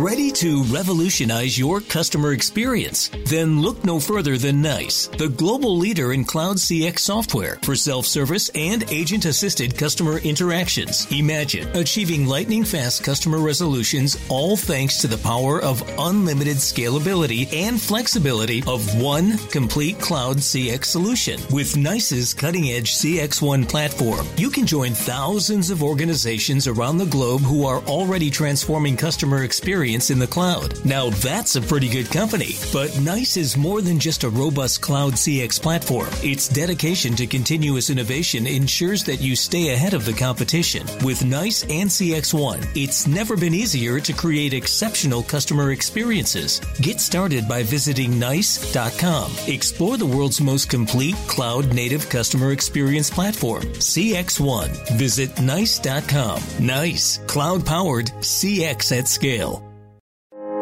Ready to revolutionize your customer experience? Then look no further than NICE, the global leader in cloud CX software for self-service and agent-assisted customer interactions. Imagine achieving lightning fast customer resolutions all thanks to the power of unlimited scalability and flexibility of one complete cloud CX solution. With NICE's cutting-edge CX1 platform, you can join thousands of organizations around the globe who are already transforming customer experience in the cloud. Now that's a pretty good company. But NICE is more than just a robust cloud CX platform. Its dedication to continuous innovation ensures that you stay ahead of the competition. With NICE and CX1, it's never been easier to create exceptional customer experiences. Get started by visiting NICE.com. Explore the world's most complete cloud native customer experience platform, CX1. Visit NICE.com. NICE, cloud powered CX at scale.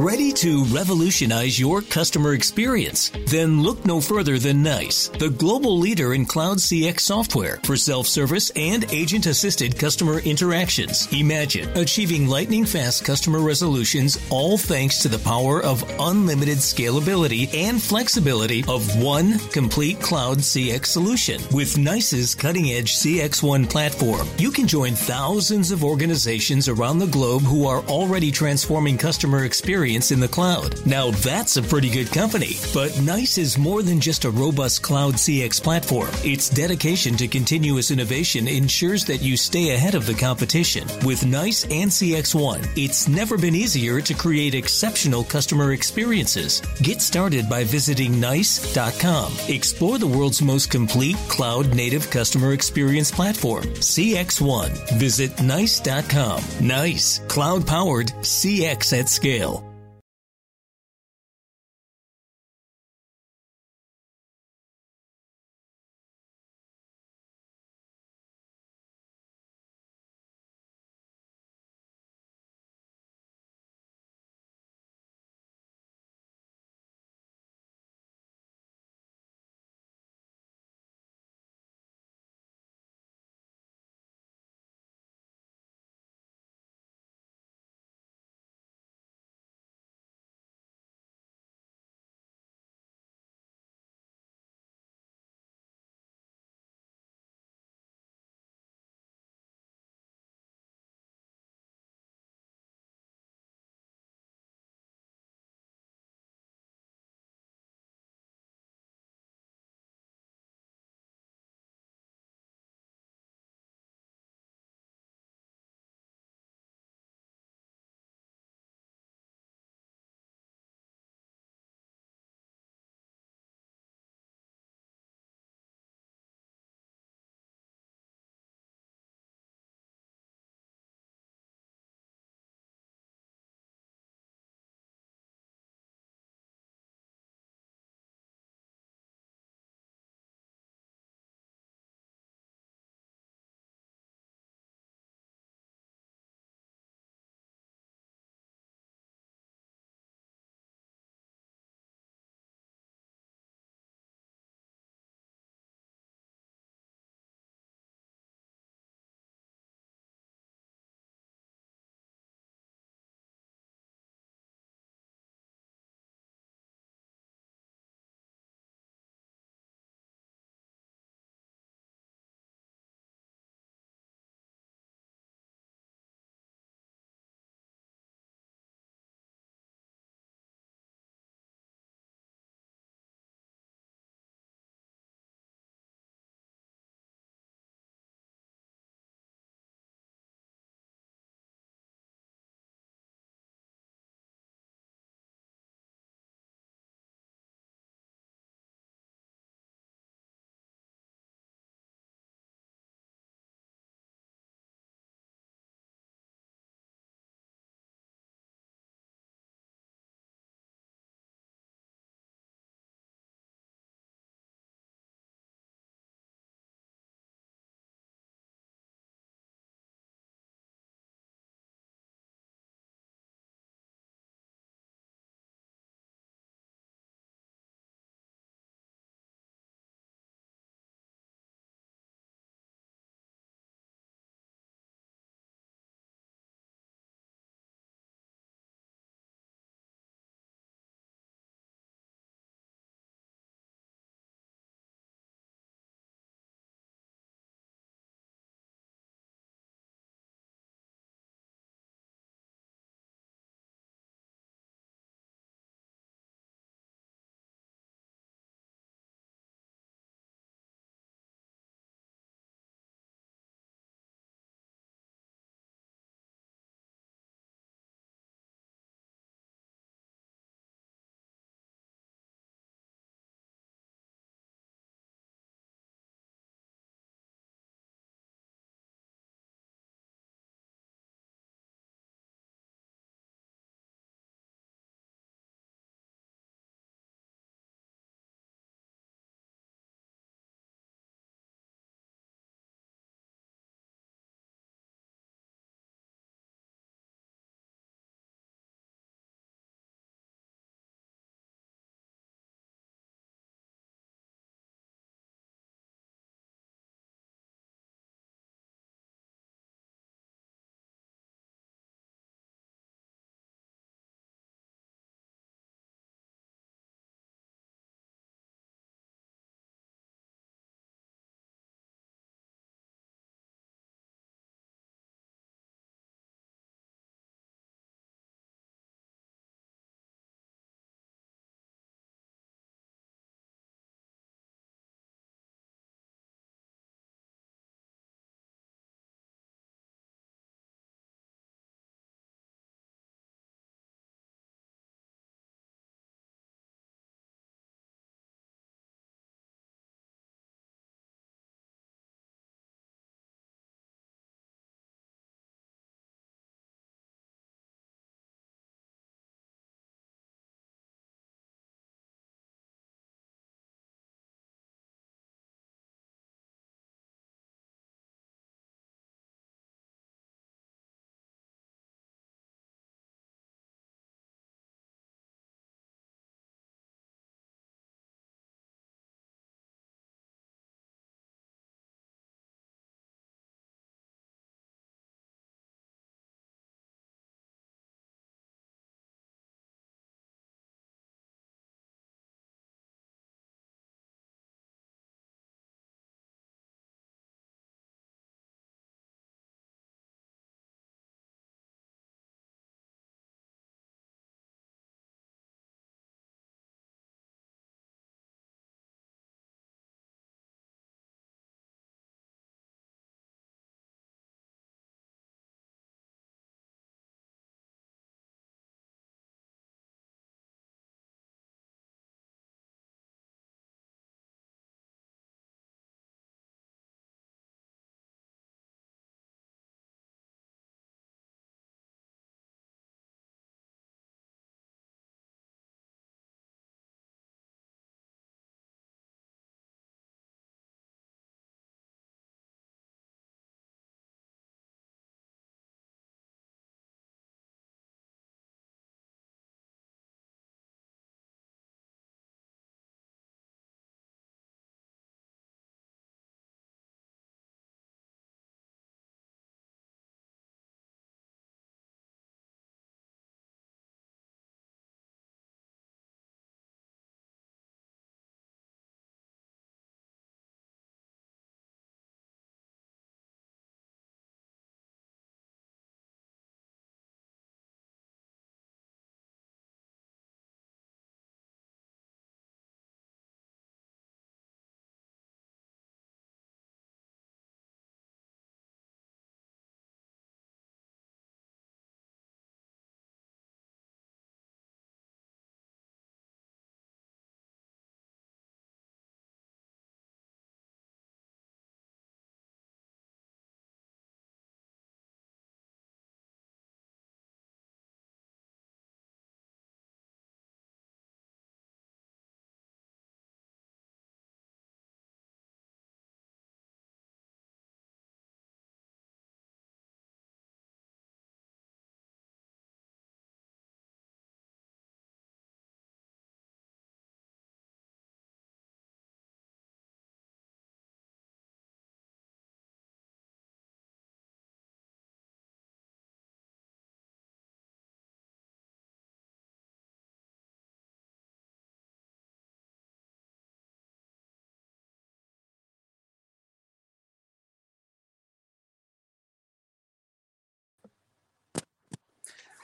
Ready to revolutionize your customer experience? Then look no further than NICE, the global leader in cloud CX software for self-service and agent-assisted customer interactions. Imagine achieving lightning fast customer resolutions all thanks to the power of unlimited scalability and flexibility of one complete cloud CX solution. With NICE's cutting-edge CX1 platform, you can join thousands of organizations around the globe who are already transforming customer experience experience in the cloud. Now that's a pretty good company. But NICE is more than just a robust cloud CX platform. Its dedication to continuous innovation ensures that you stay ahead of the competition. With NICE and CX1, it's never been easier to create exceptional customer experiences. Get started by visiting NICE.com. Explore the world's most complete cloud native customer experience platform, CX1. Visit NICE.com. NICE, cloud powered CX at scale.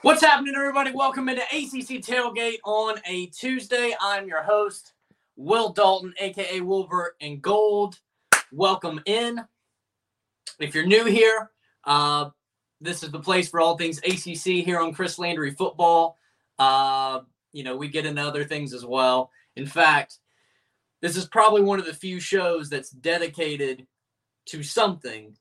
What's happening, everybody? Welcome into ACC Tailgate on a Tuesday. I'm your host, Will Dalton, aka Wilbur and Gold. Welcome in. If you're new here, uh, this is the place for all things ACC here on Chris Landry Football. Uh, you know, we get into other things as well. In fact, this is probably one of the few shows that's dedicated to something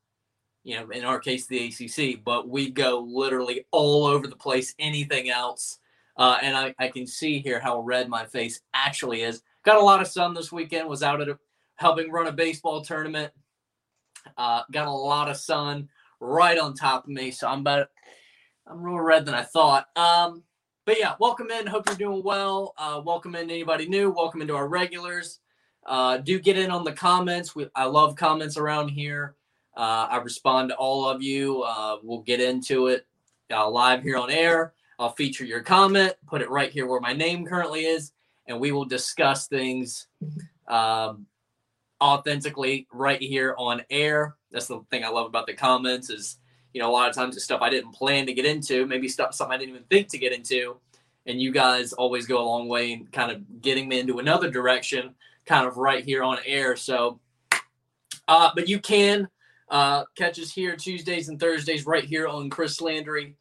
you know, in our case, the ACC, but we go literally all over the place, anything else. Uh, and I, I can see here how red my face actually is. Got a lot of sun this weekend, was out at a, helping run a baseball tournament. Uh, got a lot of sun right on top of me. So I'm about, I'm real red than I thought. Um, but yeah, welcome in. Hope you're doing well. Uh, welcome in anybody new. Welcome into our regulars. Uh, do get in on the comments. We, I love comments around here. Uh, I respond to all of you. Uh, we'll get into it uh, live here on air. I'll feature your comment, put it right here where my name currently is, and we will discuss things um, authentically right here on air. That's the thing I love about the comments is, you know, a lot of times it's stuff I didn't plan to get into, maybe stuff something I didn't even think to get into, and you guys always go a long way in kind of getting me into another direction, kind of right here on air. So, uh, but you can uh, catch us here Tuesdays and Thursdays right here on Chris Landry.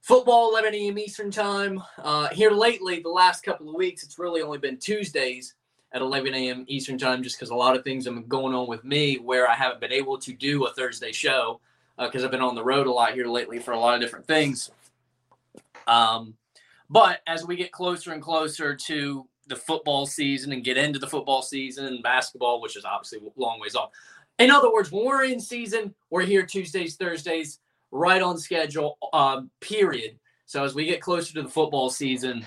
Football, 11 a.m. Eastern Time. Uh, here lately, the last couple of weeks, it's really only been Tuesdays at 11 a.m. Eastern Time just because a lot of things have been going on with me where I haven't been able to do a Thursday show because uh, I've been on the road a lot here lately for a lot of different things. Um, but as we get closer and closer to the football season and get into the football season and basketball, which is obviously a long ways off, in other words, when we're in season, we're here Tuesdays, Thursdays, right on schedule, um, period. So as we get closer to the football season,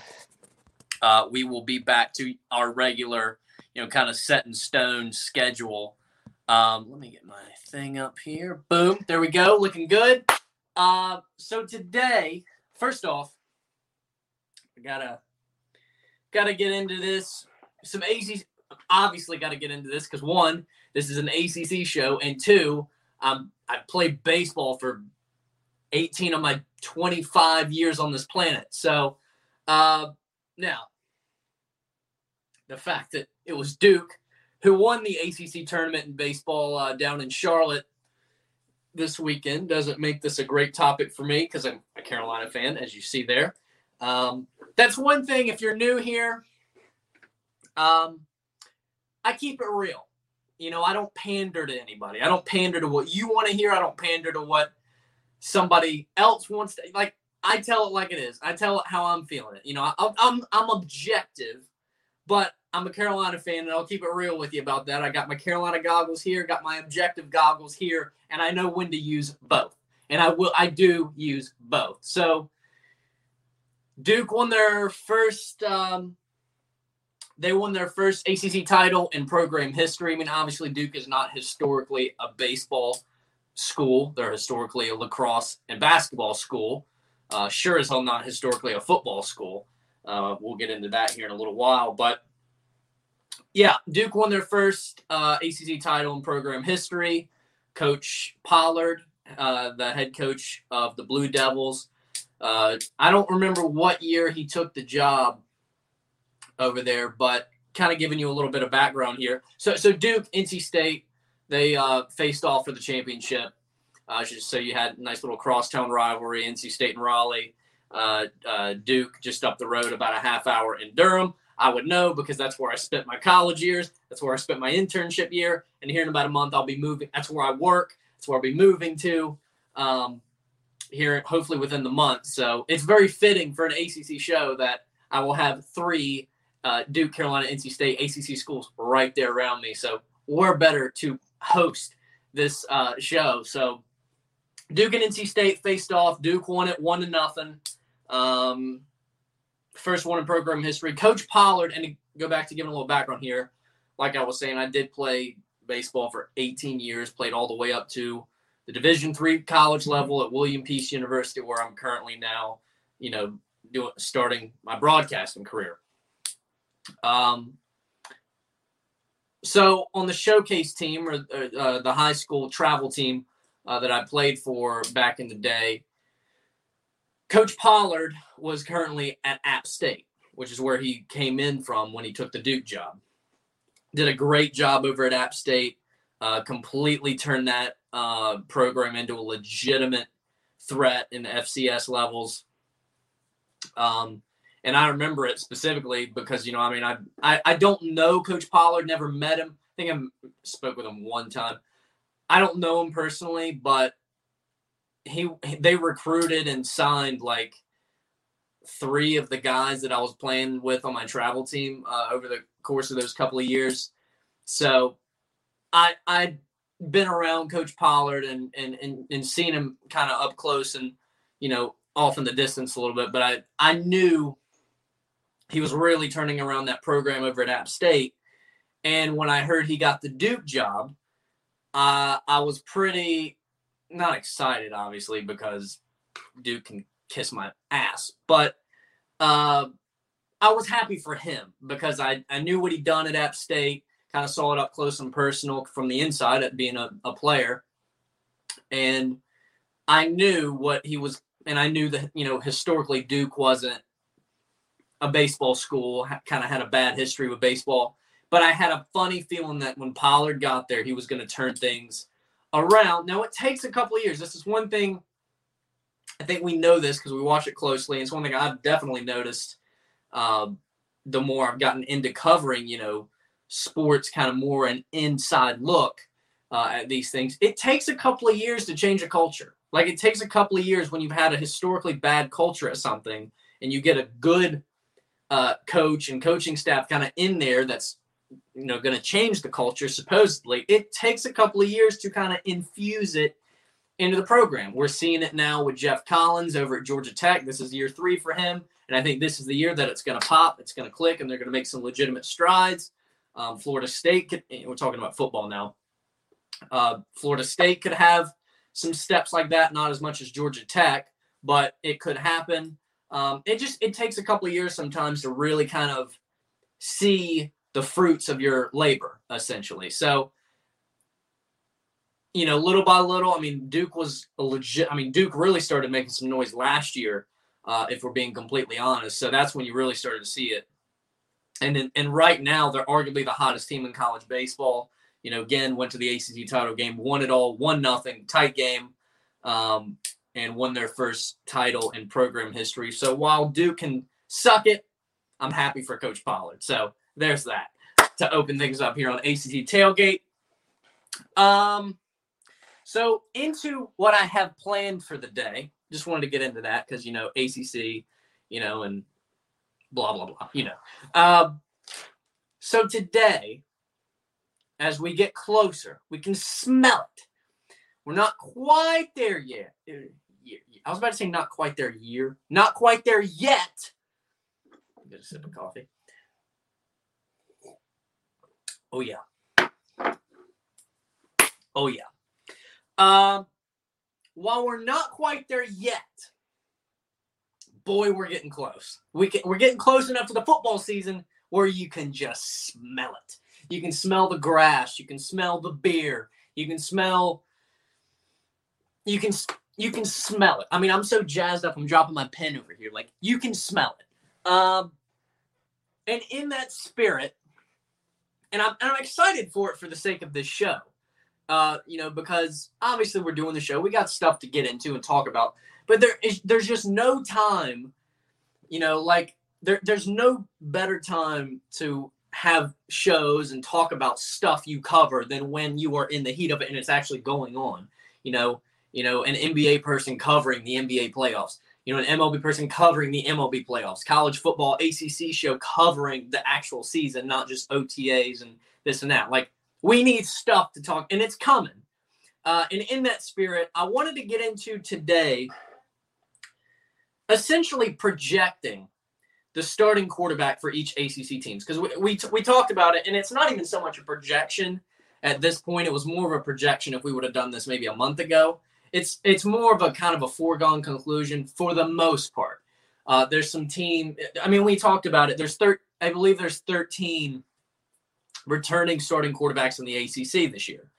uh, we will be back to our regular, you know, kind of set in stone schedule. Um, let me get my thing up here. Boom. There we go. Looking good. Uh, so today, first off, I gotta gotta get into this. Some ACC, obviously got to get into this because one, this is an ACC show, and two, um, I played baseball for 18 of my 25 years on this planet. So uh, now, the fact that it was Duke who won the ACC tournament in baseball uh, down in Charlotte this weekend doesn't make this a great topic for me because I'm a Carolina fan, as you see there. Um, that's one thing. If you're new here, um, I keep it real. You know, I don't pander to anybody. I don't pander to what you want to hear. I don't pander to what somebody else wants to like. I tell it like it is. I tell it how I'm feeling it. You know, I, I'm I'm objective, but I'm a Carolina fan, and I'll keep it real with you about that. I got my Carolina goggles here, got my objective goggles here, and I know when to use both. And I will, I do use both. So Duke won their first um, they won their first ACC title in program history. I mean, obviously, Duke is not historically a baseball school, they're historically a lacrosse and basketball school. Uh, sure as hell not historically a football school. Uh, we'll get into that here in a little while. But yeah, Duke won their first uh, ACC title in program history. Coach Pollard, uh, the head coach of the Blue Devils, uh, I don't remember what year he took the job over there, but kind of giving you a little bit of background here. So, so Duke, NC State, they uh, faced off for the championship. Uh, just so you had a nice little crosstown rivalry, NC State and Raleigh. Uh, uh, Duke just up the road about a half hour in Durham. I would know because that's where I spent my college years. That's where I spent my internship year. And here in about a month, I'll be moving. That's where I work. That's where I'll be moving to um, here, hopefully within the month. So it's very fitting for an ACC show that I will have three uh, Duke, Carolina, NC State, ACC schools right there around me. So we're better to host this uh, show. So Duke and NC State faced off. Duke won it one to nothing. Um, first one in program history. Coach Pollard, and to go back to giving a little background here, like I was saying, I did play baseball for 18 years, played all the way up to the Division three college level at William Peace University, where I'm currently now, you know, doing starting my broadcasting career. Um, so on the showcase team or uh, the high school travel team uh, that I played for back in the day, Coach Pollard was currently at App State, which is where he came in from when he took the Duke job. Did a great job over at App State, uh, completely turned that uh, program into a legitimate threat in the FCS levels. Um, and I remember it specifically because you know, I mean, I, I I don't know Coach Pollard, never met him. I think I spoke with him one time. I don't know him personally, but he they recruited and signed like three of the guys that I was playing with on my travel team uh, over the course of those couple of years. So I I'd been around Coach Pollard and and and, and seen him kind of up close and you know off in the distance a little bit, but I I knew he was really turning around that program over at App State. And when I heard he got the Duke job, uh, I was pretty not excited, obviously, because Duke can kiss my ass. But uh, I was happy for him because I, I knew what he'd done at App State, kind of saw it up close and personal from the inside at being a, a player. And I knew what he was, and I knew that, you know, historically Duke wasn't a baseball school, kind of had a bad history with baseball. But I had a funny feeling that when Pollard got there, he was going to turn things around. Now it takes a couple of years. This is one thing I think we know this because we watch it closely. It's one thing I've definitely noticed. Uh, the more I've gotten into covering, you know, sports, kind of more an inside look uh, at these things. It takes a couple of years to change a culture. Like it takes a couple of years when you've had a historically bad culture at something, and you get a good uh, coach and coaching staff kind of in there that's you know going to change the culture supposedly. It takes a couple of years to kind of infuse it into the program. We're seeing it now with geoff collins over at georgia tech. This is year three for him and i think this is the year that it's going to pop it's going to click and they're going to make some legitimate strides. Um, florida state could, we're talking about football now. Uh, florida state could have some steps like that not as much as georgia tech but it could happen um, it just it takes a couple of years sometimes to really kind of see the fruits of your labor essentially. So you know little by little i mean duke was a legit i mean duke really started making some noise last year uh, if we're being completely honest. So that's when you really started to see it. And in, and right now they're arguably the hottest team in college baseball. You know again went to the acc title game won it all one nothing tight game. Um, and won their first title in program history so while duke can suck it i'm happy for coach pollard so there's that to open things up here on ACC Tailgate. Um, so into what I have planned for the day. Just wanted to get into that because you know ACC, you know, and blah blah blah. You know. Um, so today, as we get closer, we can smell it. We're not quite there yet. I was about to say not quite there year. Not quite there yet. Get a sip of coffee. Oh yeah. Oh yeah. Um, while we're not quite there yet, boy, we're getting close. We can, we're getting close enough to the football season where you can just smell it. You can smell the grass. You can smell the beer. You can smell. You can you can smell it. I mean, I'm so jazzed up. I'm dropping my pen over here. Like you can smell it. Um, and in that spirit, and I'm, and I'm excited for it for the sake of this show. Uh, you know, because obviously we're doing the show, we got stuff to get into and talk about, but there is there's just no time, you know, like there there's no better time to have shows and talk about stuff you cover than when you are in the heat of it and it's actually going on. You know, you know, an NBA person covering the NBA playoffs you know, an MLB person covering the MLB playoffs, college football ACC show covering the actual season, not just OTAs and this and that. Like we need stuff to talk, and it's coming. Uh, and in that spirit, I wanted to get into today, essentially projecting the starting quarterback for each ACC teams because we we, t- we talked about it, and it's not even so much a projection at this point. It was more of a projection if we would have done this maybe a month ago it's it's more of a kind of a foregone conclusion for the most part. Uh, there's some team. I mean, we talked about it. There's thir- I believe there's 13 returning starting quarterbacks in the ACC this year,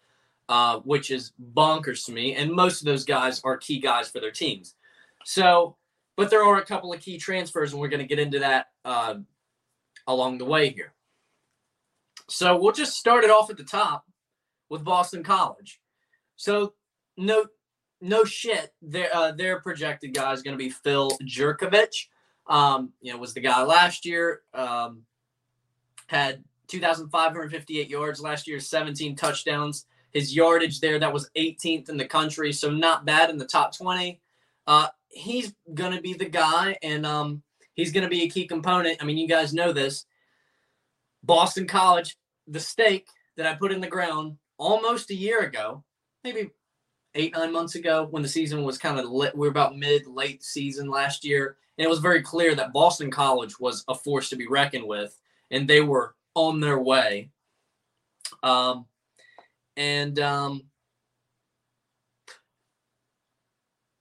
uh, which is bonkers to me. And most of those guys are key guys for their teams. So but there are a couple of key transfers, and we're going to get into that uh, along the way here. So we'll just start it off at the top with Boston College. So no, no shit. Their uh, their projected guy is going to be Phil Jurkovec. Um, you know, was the guy last year. Um, had 2,558 yards last year, 17 touchdowns. His yardage there that was 18th in the country, so not bad in the top 20. Uh, he's going to be the guy, and um, he's going to be a key component. I mean, you guys know this. Boston College, the stake that I put in the ground almost a year ago, maybe eight, nine months ago, when the season was kind of lit. We were about mid, late season last year. And it was very clear that Boston College was a force to be reckoned with, and they were on their way. Um, and um,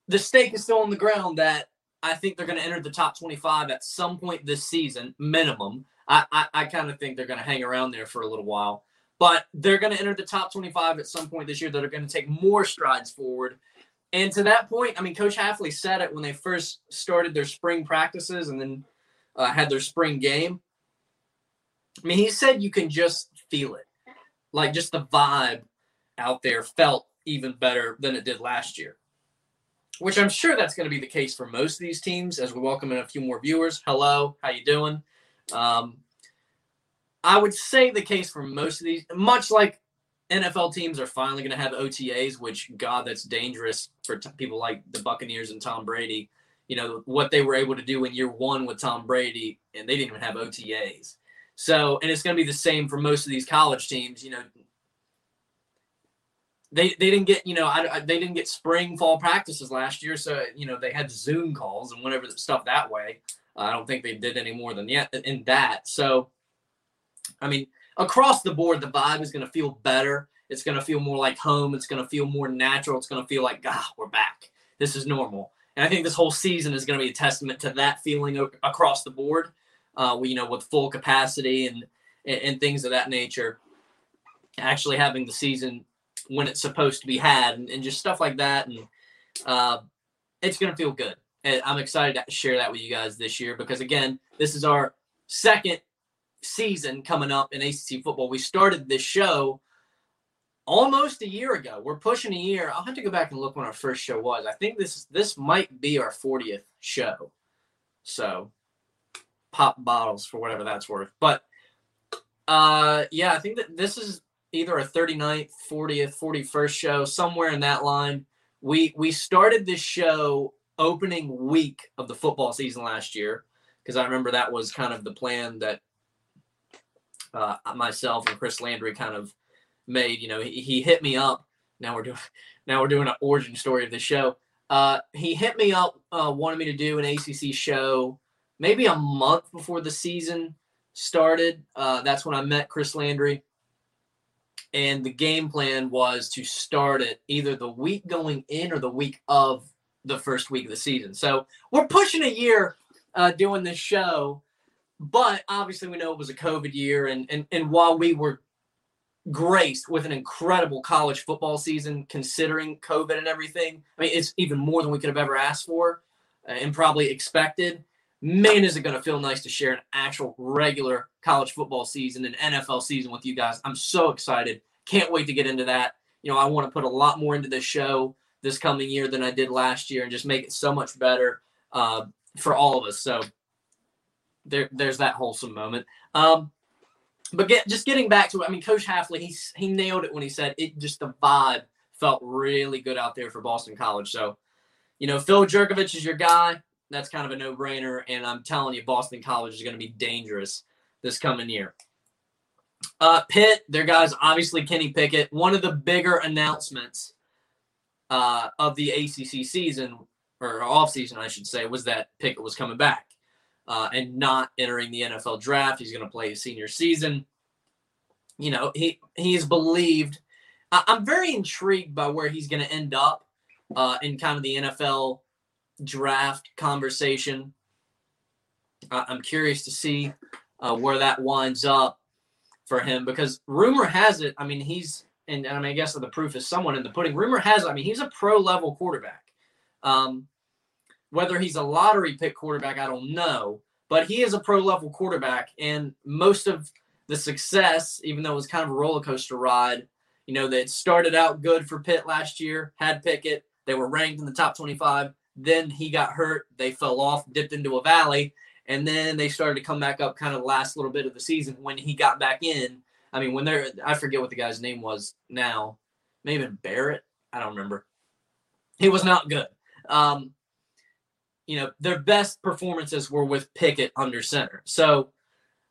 the stake is still on the ground that I think they're going to enter the top 25 at some point this season, minimum. I, I, I kind of think they're going to hang around there for a little while, but they're going to enter the top 25 at some point this year that are going to take more strides forward. And to that point, I mean, Coach Hafley said it when they first started their spring practices and then uh, had their spring game. I mean, he said you can just feel it. Like just the vibe out there felt even better than it did last year. Which I'm sure that's going to be the case for most of these teams as we welcome in a few more viewers. Hello, how you doing? Um, I would say the case for most of these, much like NFL teams are finally going to have OTAs, which God, that's dangerous for t- people like the Buccaneers and Tom Brady. You know what they were able to do in year one with Tom Brady, and they didn't even have OTAs. So, and it's going to be the same for most of these college teams. You know, they they didn't get you know I, I, they didn't get spring fall practices last year, so you know they had Zoom calls and whatever stuff that way. I don't think they did any more than yet in that. So, I mean, across the board, the vibe is going to feel better. It's going to feel more like home. It's going to feel more natural. It's going to feel like, God, we're back. This is normal. And I think this whole season is going to be a testament to that feeling across the board uh, you know, with full capacity and, and things of that nature. Actually having the season when it's supposed to be had and, and just stuff like that. And uh, it's going to feel good. And I'm excited to share that with you guys this year because, again, this is our second season coming up in ACC football. We started this show almost a year ago. We're pushing a year. I'll have to go back and look when our first show was. I think this this might be our 40th show. So pop bottles for whatever that's worth. But uh, yeah, I think that this is either a 39th, 40th, 41st show, somewhere in that line. We we started this show opening week of the football season last year because I remember that was kind of the plan that uh, myself and Chris Landry kind of made. You know, he, he hit me up. Now we're doing now we're doing an origin story of the show. Uh, he hit me up, uh, wanted me to do an ACC show maybe a month before the season started. Uh, that's when I met Chris Landry. And the game plan was to start it either the week going in or the week of the first week of the season. So we're pushing a year uh, doing this show, but obviously we know it was a COVID year. And, and, and while we were graced with an incredible college football season, considering COVID and everything, I mean, it's even more than we could have ever asked for uh, and probably expected man, is it going to feel nice to share an actual regular college football season and NFL season with you guys. I'm so excited. Can't wait to get into that. You know, I want to put a lot more into this show this coming year than I did last year and just make it so much better uh, for all of us. So there, there's that wholesome moment. Um, but get, just getting back to it, I mean, Coach Hafley, he, he nailed it when he said it just the vibe felt really good out there for Boston College. So, you know, Phil Jurkovec is your guy that's kind of a no-brainer. And I'm telling you, Boston College is going to be dangerous this coming year. Uh, Pitt, their guys, obviously Kenny Pickett. One of the bigger announcements uh, of the ACC season or off season, I should say, was that Pickett was coming back uh, and not entering the NFL draft. He's going to play his senior season. You know, he is believed. I, am very intrigued by where he's going to end up uh, in kind of the NFL draft conversation. I'm curious to see uh, where that winds up for him because rumor has it. I mean, he's and, and I mean, I guess the proof is someone in the pudding. Rumor has it. I mean, he's a pro level quarterback. Um, whether he's a lottery pick quarterback, I don't know. But he is a pro level quarterback, and most of the success, even though it was kind of a roller coaster ride, you know, that started out good for Pitt last year, had Pickett. They were ranked in the top 25. Then he got hurt. They fell off, dipped into a valley, and then they started to come back up kind of the last little bit of the season when he got back in. I mean, when they're, I forget what the guy's name was now, maybe Barrett. I don't remember. He was not good. Um, you know, their best performances were with Pickett under center. So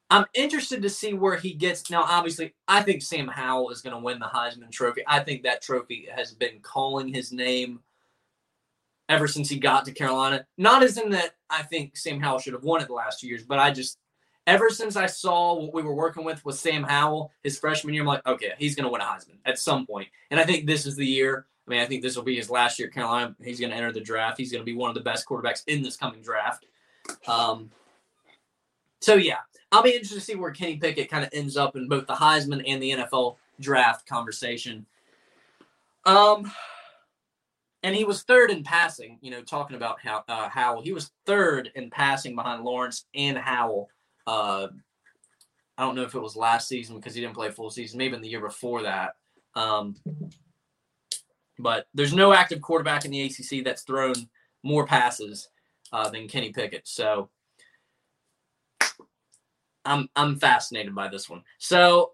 I'm interested to see where he gets. Now, obviously, I think Sam Howell is going to win the Heisman Trophy. I think that trophy has been calling his name ever since he got to Carolina. Not as in that I think Sam Howell should have won it the last two years, but I just, ever since I saw what we were working with with Sam Howell his freshman year, I'm like, okay, he's going to win a Heisman at some point. And I think this is the year. I mean, I think this will be his last year at Carolina. He's going to enter the draft. He's going to be one of the best quarterbacks in this coming draft. Um, so, yeah, I'll be interested to see where Kenny Pickett kind of ends up in both the Heisman and the NFL draft conversation. Um, and he was third in passing. You know, talking about how uh, Howell, he was third in passing behind Lawrence and Howell. Uh, I don't know if it was last season because he didn't play full season, maybe in the year before that. Um, but there's no active quarterback in the ACC that's thrown more passes uh, than Kenny Pickett. So I'm I'm fascinated by this one. So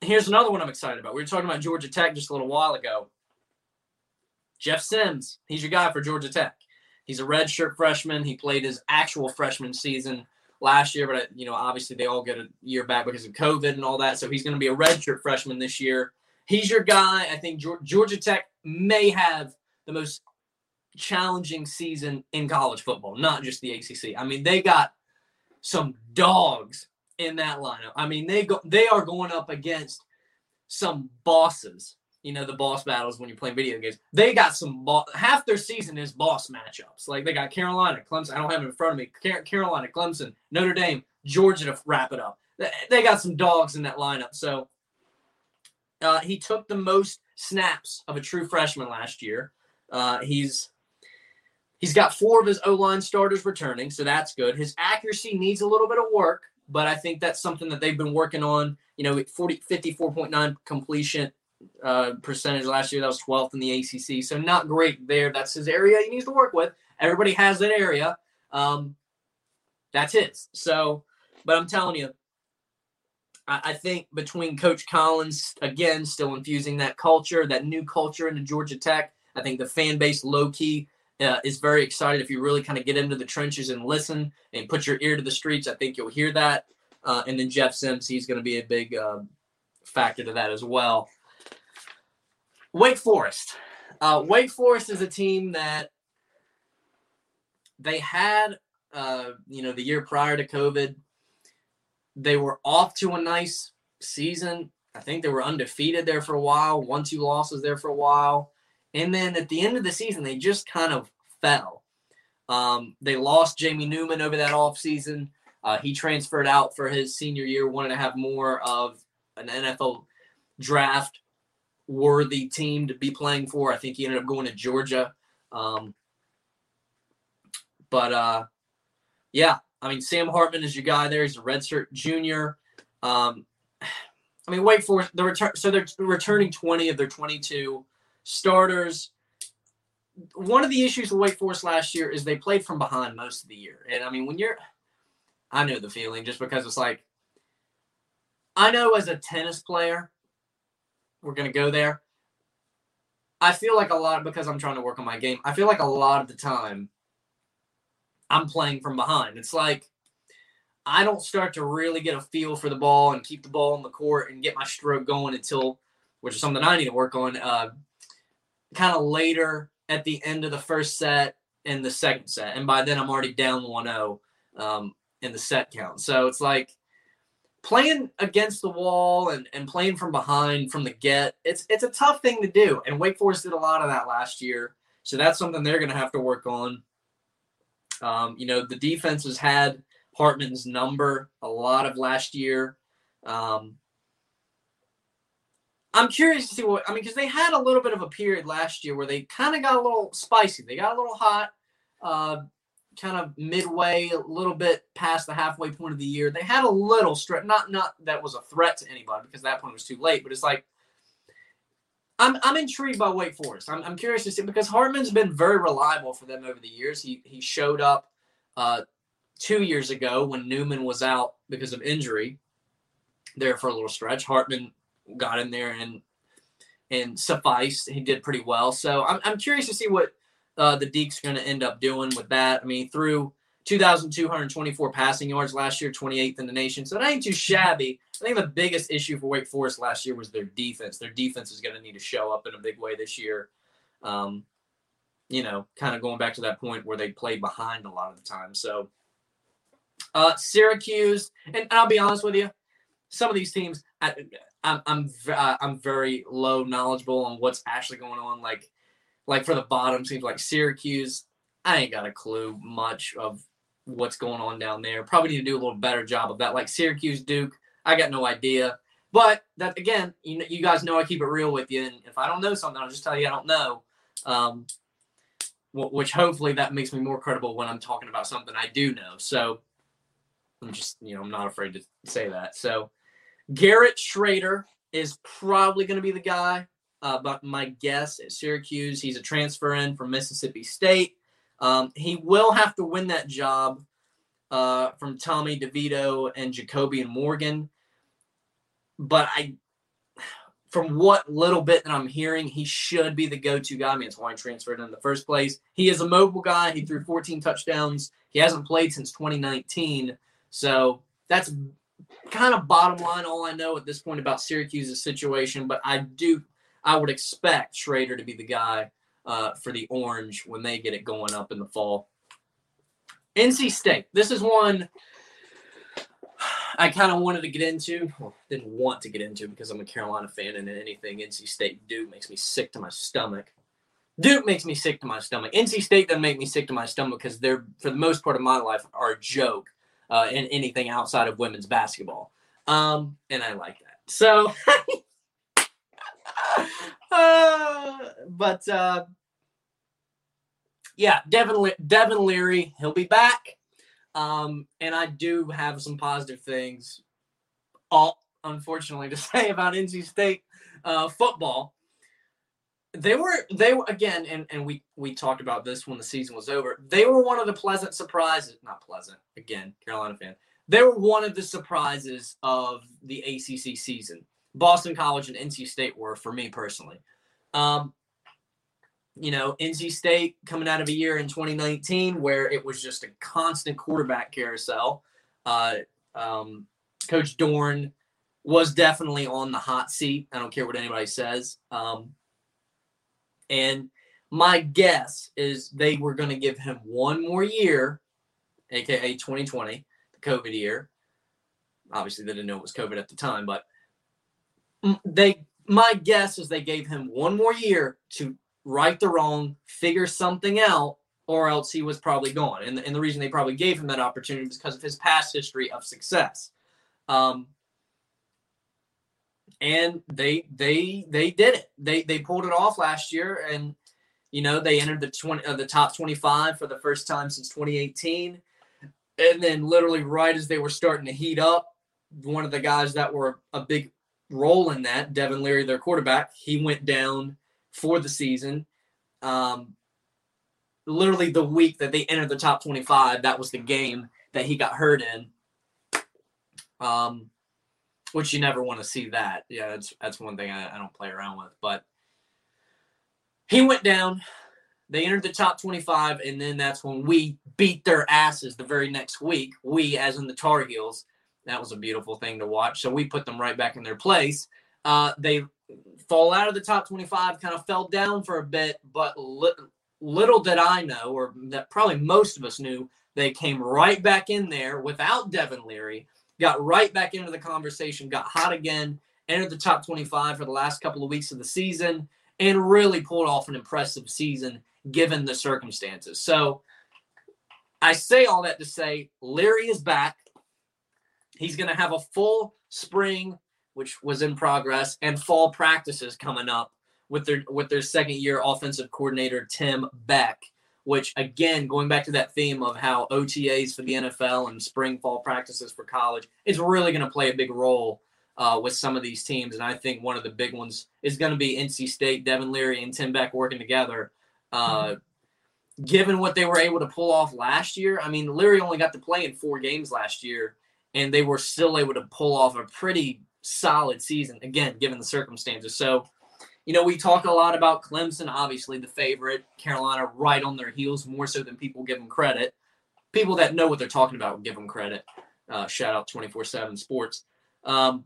here's another one I'm excited about. We were talking about Georgia Tech just a little while ago. Jeff Sims, he's your guy for Georgia Tech. He's a redshirt freshman. He played his actual freshman season last year, but you know, obviously they all get a year back because of COVID and all that. So he's going to be a redshirt freshman this year. He's your guy. I think Georgia Tech may have the most challenging season in college football, not just the ACC. I mean, they got some dogs in that lineup. I mean, they go they are going up against some bosses. You know, the boss battles when you're playing video games. They got some bo- half their season is boss matchups. Like they got Carolina, Clemson. I don't have it in front of me. Carolina, Clemson, Notre Dame, Georgia to wrap it up. They got some dogs in that lineup. So uh, he took the most snaps of a true freshman last year. Uh, he's He's got four of his O line starters returning, so that's good. His accuracy needs a little bit of work, but I think that's something that they've been working on. You know, 40, 54.9 completion uh, percentage last year. That was 12th in the ACC, so not great there. That's his area he needs to work with. Everybody has that area. Um, that's his. So, but I'm telling you, I, think between Coach Collins, again, still infusing that culture, that new culture into Georgia Tech, I think the fan base low key uh, is very excited. If you really kind of get into the trenches and listen and put your ear to the streets, I think you'll hear that. Uh, and then Jeff Sims, he's going to be a big uh, factor to that as well. Wake Forest. Uh, Wake Forest is a team that they had, uh, you know, the year prior to COVID, they were off to a nice season. I think they were undefeated there for a while, one, two losses there for a while. And then at the end of the season, they just kind of fell. Um, they lost Jamie Newman over that offseason. Uh, he transferred out for his senior year, wanted to have more of an NFL draft worthy team to be playing for. I think he ended up going to Georgia. Um, but uh, yeah, I mean, Sam Hartman is your guy there. He's a redshirt junior. Um, I mean, wait for the return. So they're returning 20 of their 22 starters. One of the issues with Wake Forest last year is they played from behind most of the year. And I mean, when you're, I know the feeling just because it's like, I know as a tennis player, we're going to go there. I feel like a lot because I'm trying to work on my game. I feel like a lot of the time I'm playing from behind. It's like I don't start to really get a feel for the ball and keep the ball on the court and get my stroke going until, which is something I need to work on. Uh, kind of later at the end of the first set and the second set. And by then I'm already down 1 0 um, in the set count. So it's like playing against the wall and, and playing from behind from the get, it's it's a tough thing to do. And Wake Forest did a lot of that last year. So that's something they're going to have to work on. Um, you know, the defense has had Hartman's number a lot of last year. Um, I'm curious to see what I mean because they had a little bit of a period last year where they kind of got a little spicy. They got a little hot. uh, kind of midway, a little bit past the halfway point of the year, they had a little stretch. Not not that was a threat to anybody because that point was too late. But it's like I'm I'm intrigued by Wake Forest. I'm, I'm curious to see because Hartman's been very reliable for them over the years. He he showed up uh, two years ago when Newman was out because of injury there for a little stretch. Hartman got in there and and sufficed. He did pretty well. So I'm I'm curious to see what uh, the Deacs are going to end up doing with that. I mean, through 2,224 passing yards last year, 28th in the nation. So it ain't too shabby. I think the biggest issue for Wake Forest last year was their defense. Their defense is going to need to show up in a big way this year. Um, you know, kind of going back to that point where they played behind a lot of the time. So uh, Syracuse, and I'll be honest with you, some of these teams, I, I'm I'm uh, I'm very low knowledgeable on what's actually going on. Like like for the bottom teams like Syracuse, I ain't got a clue much of what's going on down there. Probably need to do a little better job of that. Like Syracuse, Duke, I got no idea. But that again, you know, you guys know I keep it real with you, and if I don't know something, I'll just tell you I don't know. Um, which hopefully that makes me more credible when I'm talking about something I do know. So I'm just, you know, I'm not afraid to say that. So Garrett Schrader is probably going to be the guy. Uh, but my guess at Syracuse, he's a transfer in from Mississippi State. Um, he will have to win that job uh, from Tommy DeVito and Jacobian Morgan. But I, from what little bit that I'm hearing, he should be the go-to guy. I mean, it's why he transferred in the first place. He is a mobile guy. He threw 14 touchdowns. He hasn't played since 2019. So that's kind of bottom line all I know at this point about Syracuse's situation. But I do I would expect Schrader to be the guy uh, for the Orange when they get it going up in the fall. NC State. This is one I kind of wanted to get into. Well, didn't want to get into because I'm a Carolina fan and anything NC State Duke makes me sick to my stomach. Duke makes me sick to my stomach. NC State doesn't make me sick to my stomach because they're, for the most part of my life, are a joke uh, in anything outside of women's basketball. Um, and I like that. So uh, but uh, yeah, Devin Devin Leary, he'll be back. Um, and I do have some positive things, all unfortunately to say about NC State uh, football. They were they were again, and, and we we talked about this when the season was over. They were one of the pleasant surprises, not pleasant again, Carolina fan. They were one of the surprises of the ACC season. Boston College and NC State were for me personally. Um, you know, NC State coming out of a year in 2019 where it was just a constant quarterback carousel. Uh, um, Coach Doeren was definitely on the hot seat. I don't care what anybody says. Um, and my guess is they were going to give him one more year, aka 2020, the COVID year. Obviously, they didn't know it was COVID at the time, but they my guess is they gave him one more year to right the wrong, figure something out, or else he was probably gone. And, and the reason they probably gave him that opportunity was because of his past history of success. Um, and they they they did it. They they pulled it off last year, and you know they entered the twenty uh, the top twenty five for the first time since 2018. And then literally right as they were starting to heat up, one of the guys that were a big role in that, Devin Leary, their quarterback, he went down for the season. Um, literally the week that they entered the top 25, that was the game that he got hurt in. Um, which you never want to see that. Yeah, that's that's one thing I, I don't play around with. But he went down. They entered the top 25, and then that's when we beat their asses the very next week. We, as in the Tar Heels, that was a beautiful thing to watch. So we put them right back in their place. Uh, they fall out of the top 25, kind of fell down for a bit, but li- little did I know, or that probably most of us knew, they came right back in there without Devin Leary, got right back into the conversation, got hot again, entered the top 25 for the last couple of weeks of the season, and really pulled off an impressive season given the circumstances. So I say all that to say Leary is back. He's going to have a full spring, which was in progress, and fall practices coming up with their with their second year offensive coordinator Tim Beck, which again, going back to that theme of how OTAs for the NFL and spring fall practices for college is really going to play a big role uh, with some of these teams. And I think one of the big ones is going to be NC State, Devin Leary, and Tim Beck working together. Uh, mm-hmm. Given what they were able to pull off last year, I mean, Leary only got to play in four games last year, and they were still able to pull off a pretty solid season, again, given the circumstances. So, you know, we talk a lot about Clemson, obviously the favorite, Carolina right on their heels, more so than people give them credit. People that know what they're talking about give them credit. Uh, shout out 24 7 Sports. Um,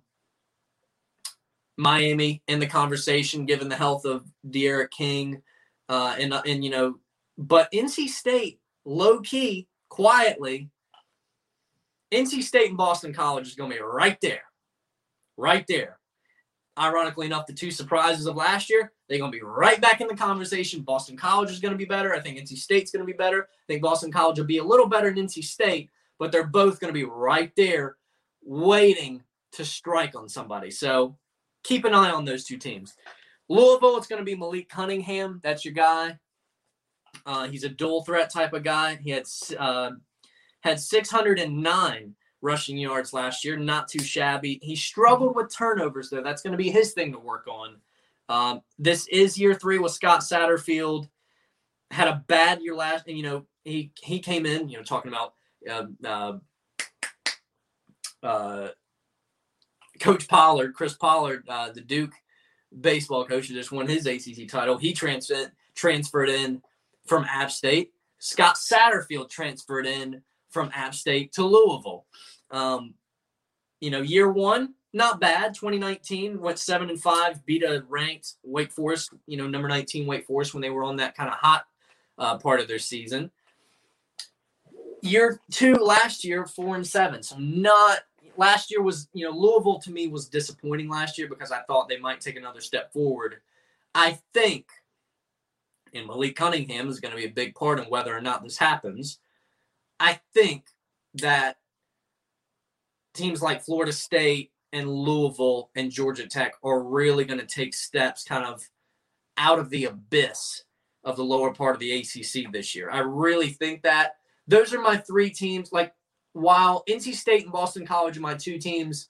Miami in the conversation, given the health of D'Eriq King, uh, and uh, and you know, but NC State, low key, quietly, NC State and Boston College is going to be right there, right there ironically enough, the two surprises of last year, they're going to be right back in the conversation. Boston College is going to be better. I think NC State's going to be better. I think Boston College will be a little better than NC State, but they're both going to be right there waiting to strike on somebody. So keep an eye on those two teams. Louisville, it's going to be Malik Cunningham. That's your guy. Uh, he's a dual threat type of guy. He had uh, had 609 rushing yards last year. Not too shabby. He struggled with turnovers, though. That's going to be his thing to work on. Um, this is year three with Scott Satterfield. Had a bad year last, and you know he he came in, you know, talking about uh, uh, uh, Coach Pollard, Chris Pollard, uh, the Duke baseball coach who just won his ACC title. He transferred transferred in from App State. Scott Satterfield transferred in from App State to Louisville. Um, you know, year one, not bad. 2019 went seven and five, beat a ranked Wake Forest, you know, number 19 Wake Forest when they were on that kind of hot uh, part of their season. Year two last year, four and seven. So not last year was, you know, Louisville to me was disappointing last year because I thought they might take another step forward. I think, and Malik Cunningham is going to be a big part in whether or not this happens. I think that teams like Florida State and Louisville and Georgia Tech are really going to take steps kind of out of the abyss of the lower part of the ACC this year. I really think that those are my three teams. Like, while NC State and Boston College are my two teams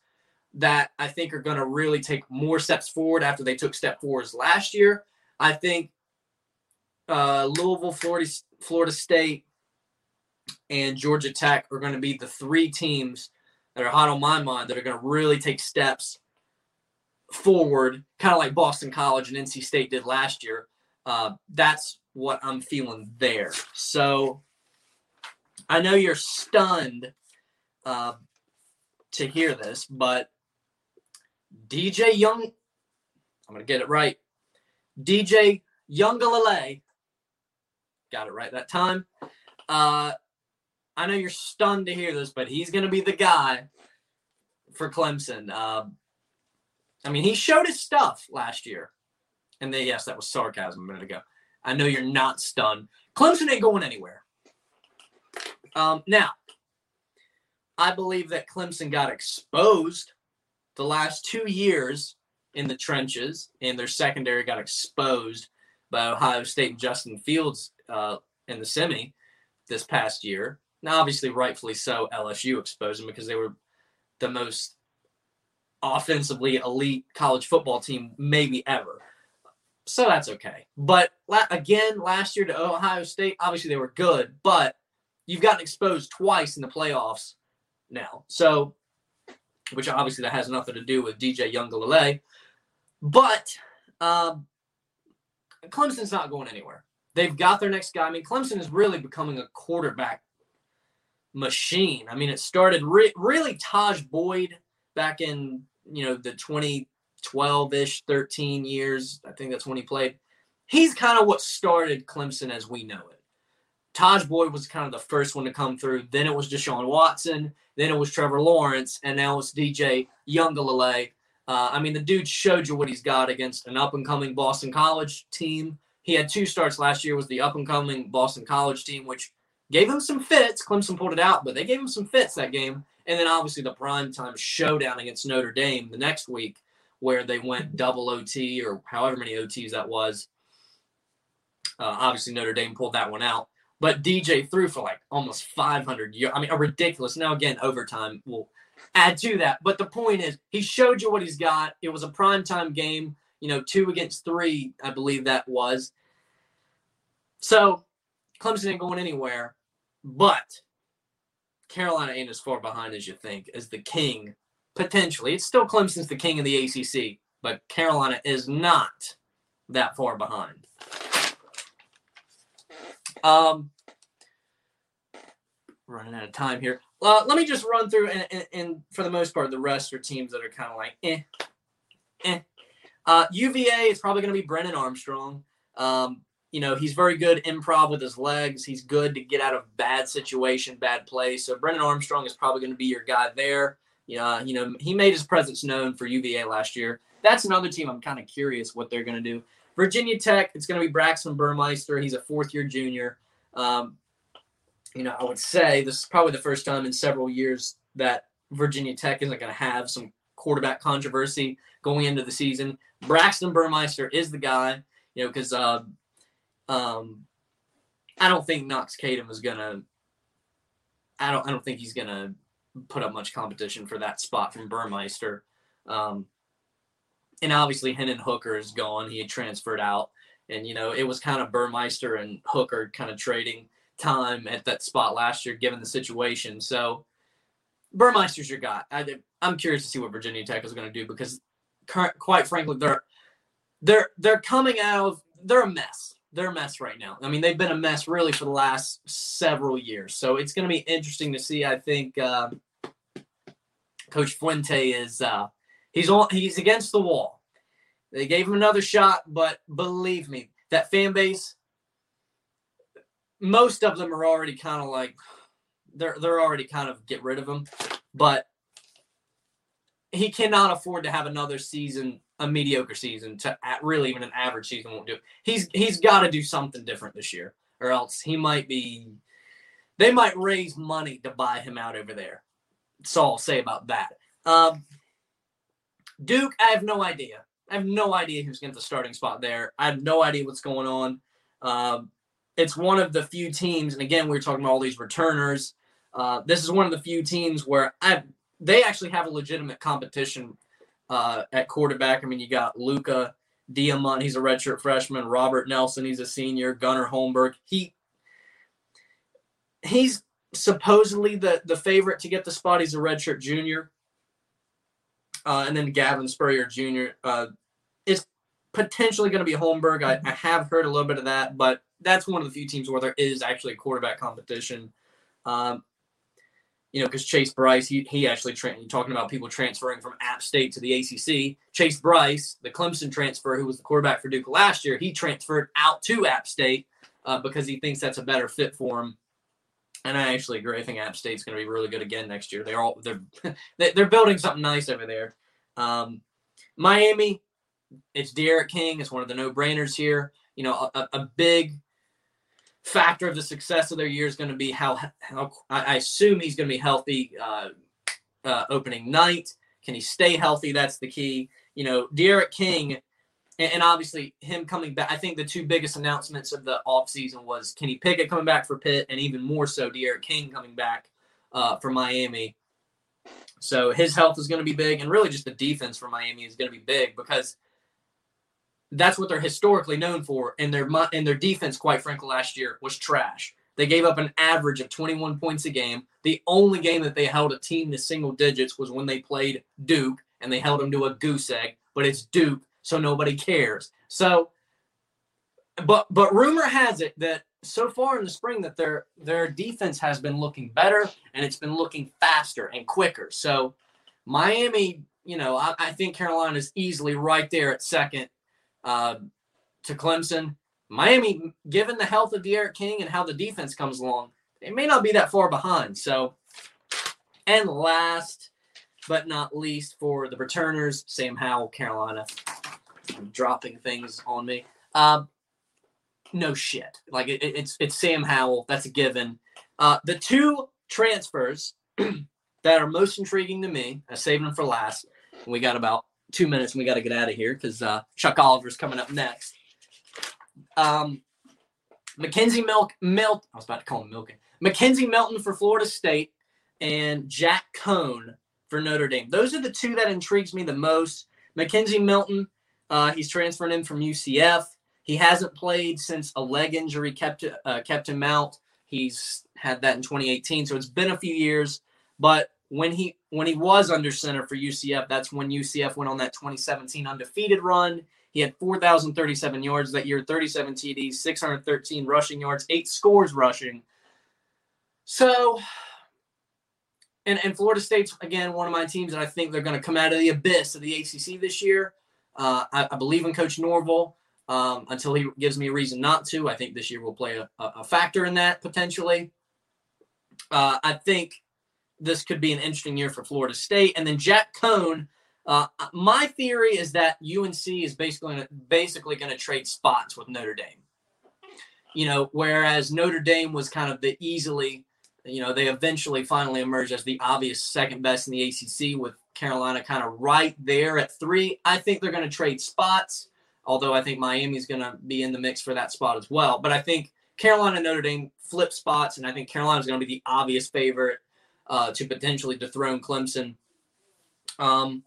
that I think are going to really take more steps forward after they took step forwards last year, I think uh, Louisville, Florida, Florida State, and Georgia Tech are going to be the three teams that are hot on my mind that are going to really take steps forward, kind of like Boston College and NC State did last year. Uh, that's what I'm feeling there. So I know you're stunned uh, to hear this, but DJ Young, I'm going to get it right. DJ Uiagalelei, got it right that time. Uh, I know you're stunned to hear this, but he's going to be the guy for Clemson. Uh, I mean, he showed his stuff last year. And then, yes, that was sarcasm a minute ago. I know you're not stunned. Clemson ain't going anywhere. Um, now, I believe that Clemson got exposed the last two years in the trenches, and their secondary got exposed by Ohio State and Justin Fields uh, in the semi this past year. Now, obviously, rightfully so, LSU exposed them because they were the most offensively elite college football team maybe ever. So that's okay. But again, last year to Ohio State, obviously they were good, but you've gotten exposed twice in the playoffs now. So, which obviously that has nothing to do with DJ Uiagalelei. But um, Clemson's not going anywhere. They've got their next guy. I mean, Clemson is really becoming a quarterback machine. I mean, it started re- really Tajh Boyd back in you know the 2012 ish, 13 years. I think that's when he played. He's kind of what started Clemson as we know it. Tajh Boyd was kind of the first one to come through. Then it was Deshaun Watson. Then it was Trevor Lawrence, and now it's DJ Uiagalelei. Uh, I mean, the dude showed you what he's got against an up and coming Boston College team. He had two starts last year. Was the up and coming Boston College team, which gave him some fits. Clemson pulled it out, but they gave him some fits that game. And then obviously the primetime showdown against Notre Dame the next week, where they went double OT or however many OTs that was. Uh, obviously Notre Dame pulled that one out. but DJ threw for like almost 500 yards. I mean, a ridiculous. Now again, overtime will add to that. But the point is, he showed you what he's got. It was a primetime game. You know, two against three, I believe that was. So Clemson ain't going anywhere, but Carolina ain't as far behind as you think as the king potentially. It's still Clemson's the king of the ACC, but Carolina is not that far behind. Um, running out of time here. Uh, let me just run through, and, and, and, for the most part, the rest are teams that are kind of like eh, eh. Uh, UVA is probably going to be Brennan Armstrong. Um, you know, he's very good improv with his legs. He's good to get out of bad situation, bad play. So Brennan Armstrong is probably going to be your guy there. Yeah, you know, he made his presence known for UVA last year. That's another team I'm kind of curious what they're going to do. Virginia Tech, it's going to be Braxton Burmeister. He's a fourth year junior. Um, you know, I would say this is probably the first time in several years that Virginia Tech isn't going to have some quarterback controversy going into the season. Braxton Burmeister is the guy, you know, because uh, um, I don't think Knox Kadum is gonna. I don't. I don't think he's gonna put up much competition for that spot from Burmeister. Um, and obviously, Hendon Hooker is gone. He had transferred out, and you know it was kind of Burmeister and Hooker kind of trading time at that spot last year, given the situation. So Burmeister's your guy. I, am curious to see what Virginia Tech is going to do because, quite frankly, they're they're they're coming out of they're a mess they're a mess right now. I mean, they've been a mess really for the last several years. So it's going to be interesting to see. I think uh, Coach Fuente is uh, he's on he's against the wall. They gave him another shot, but believe me, that fan base, most of them are already kind of like they're they're already kind of get rid of him. But he cannot afford to have another season a mediocre season to really even an average season won't do. He's he's got to do something different this year, or else he might be. They might raise money to buy him out over there. That's all I'll say about that. Um, Duke, I have no idea. I have no idea who's getting the starting spot there. I have no idea what's going on. Um, it's one of the few teams, and again, we are talking about all these returners. Uh, this is one of the few teams where I they actually have a legitimate competition uh, at quarterback. I mean, you got Luca Diamont, he's a redshirt freshman. Robert Nelson, he's a senior. Gunnar Holmberg, he he's supposedly the the favorite to get the spot. He's a redshirt junior. Uh, and then Gavin Spurrier Jr. Uh, is potentially going to be Holmberg. I, I, have heard a little bit of that, but that's one of the few teams where there is actually a quarterback competition. Um, you know, because Chase Brice, he, he actually tra- talking about people transferring from App State to the ACC. Chase Brice, the Clemson transfer, who was the quarterback for Duke last year, he transferred out to App State uh, because he thinks that's a better fit for him. And I actually agree. I think App State's going to be really good again next year. They're all they're they're building something nice over there. Um, Miami, it's D'Eriq King. It's one of the no brainers here. You know, a, a big factor of the success of their year is going to be how how I assume he's going to be healthy uh, uh, opening night. Can he stay healthy? That's the key. You know, D'Eriq King, and, and, obviously him coming back. I think the two biggest announcements of the offseason was Kenny Pickett coming back for Pitt, and even more so D'Eriq King coming back uh, for Miami. So his health is going to be big, and really just the defense for Miami is going to be big because – that's what they're historically known for. And their and their defense, quite frankly, last year was trash. They gave up an average of 21 points a game. The only game that they held a team to single digits was when they played Duke, and they held them to a goose egg. But it's Duke, so nobody cares. So, but but rumor has it that so far in the spring that their their defense has been looking better and it's been looking faster and quicker. So Miami, you know, I, I think Carolina is easily right there at second uh, to Clemson. Miami, given the health of D'Eriq King and how the defense comes along, they may not be that far behind. So, and last but not least for the returners, Sam Howell, Carolina, dropping things on me. Uh, no shit. Like it, it's it's Sam Howell. That's a given. Uh, the two transfers that are most intriguing to me, I saved them for last. We got about two minutes and we got to get out of here because uh, Chuck Oliver's coming up next. Um, McKenzie Milk Milk. I was about to call him Milken. McKenzie Milton for Florida State and Jack Coan for Notre Dame. Those are the two that intrigues me the most. McKenzie Milton, uh, he's transferring in from UCF. He hasn't played since a leg injury kept uh, kept him out. He's had that in 2018, so it's been a few years. But when he when he was under center for UCF, that's when UCF went on that 2017 undefeated run. He had 4,037 yards that year, 37 TDs, 613 rushing yards, eight scores rushing. So, and, and Florida State's, again, one of my teams that I think they're going to come out of the abyss of the ACC this year. Uh, I, I, believe in Coach Norvell um, until he gives me a reason not to. I think this year will play a, a factor in that potentially. Uh, I think this could be an interesting year for Florida State. And then Jack Coan, uh, my theory is that UNC is basically basically going to trade spots with Notre Dame. You know, whereas Notre Dame was kind of the easily, you know, they eventually finally emerged as the obvious second best in the ACC with Carolina kind of right there at three. I think they're going to trade spots, although I think Miami's going to be in the mix for that spot as well. But I think Carolina and Notre Dame flip spots, and I think Carolina's going to be the obvious favorite uh, to potentially dethrone Clemson. Um,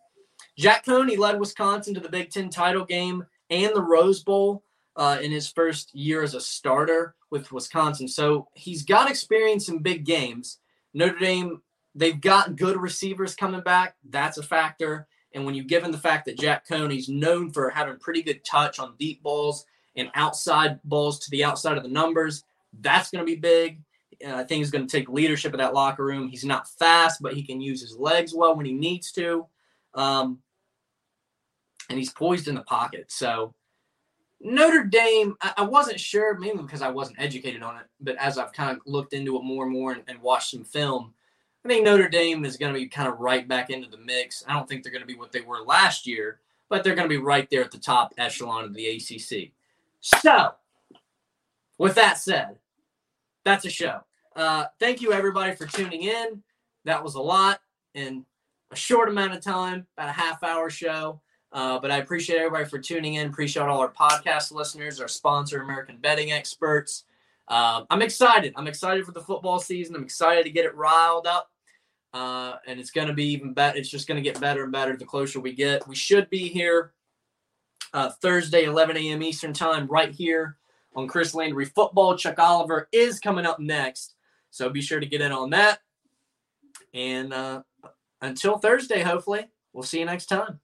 Jack Coney led Wisconsin to the Big Ten title game and the Rose Bowl uh, in his first year as a starter with Wisconsin. So he's got experience in big games. Notre Dame, they've got good receivers coming back. That's a factor. And when you given the fact that Jack Coney's known for having pretty good touch on deep balls and outside balls to the outside of the numbers, that's going to be big. Uh, I think he's going to take leadership of that locker room. He's not fast, but he can use his legs well when he needs to. Um, and he's poised in the pocket. So Notre Dame, I, I, wasn't sure, mainly because I wasn't educated on it, but as I've kind of looked into it more and more and, and watched some film, I think Notre Dame is going to be kind of right back into the mix. I don't think they're going to be what they were last year, but they're going to be right there at the top echelon of the ACC. So, with that said, that's a show. Uh, thank you everybody for tuning in. That was a lot in a short amount of time, about a half hour show. Uh, but I appreciate everybody for tuning in. Appreciate all our podcast listeners, our sponsor, American Betting Experts. Uh, I'm excited. I'm excited for the football season. I'm excited to get it riled up. Uh, and it's going to be even better. It's just going to get better and better the closer we get. We should be here uh, Thursday, 11 a.m. Eastern Time, right here on Chris Landry Football. Chuck Oliver is coming up next. So be sure to get in on that. And uh, until Thursday, hopefully, we'll see you next time.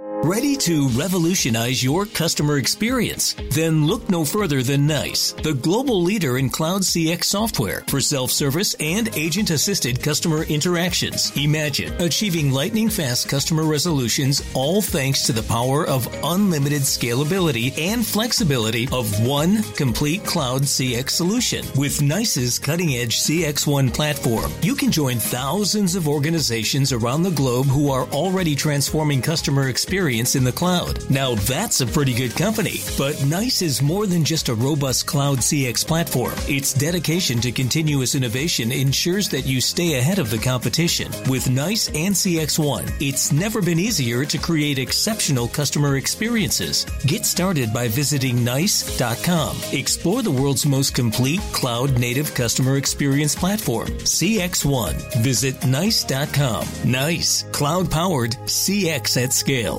Ready to revolutionize your customer experience? Then look no further than NICE, the global leader in cloud CX software for self-service and agent-assisted customer interactions. Imagine achieving lightning fast customer resolutions all thanks to the power of unlimited scalability and flexibility of one complete cloud CX solution. With NICE's cutting-edge CXone platform, you can join thousands of organizations around the globe who are already transforming customer experience experience in the cloud. Now that's a pretty good company. But NICE is more than just a robust cloud CX platform. Its dedication to continuous innovation ensures that you stay ahead of the competition. With NICE and CXone, it's never been easier to create exceptional customer experiences. Get started by visiting NICE.com. Explore the world's most complete cloud native customer experience platform, CXone. Visit NICE.com. NICE, cloud powered CX at scale.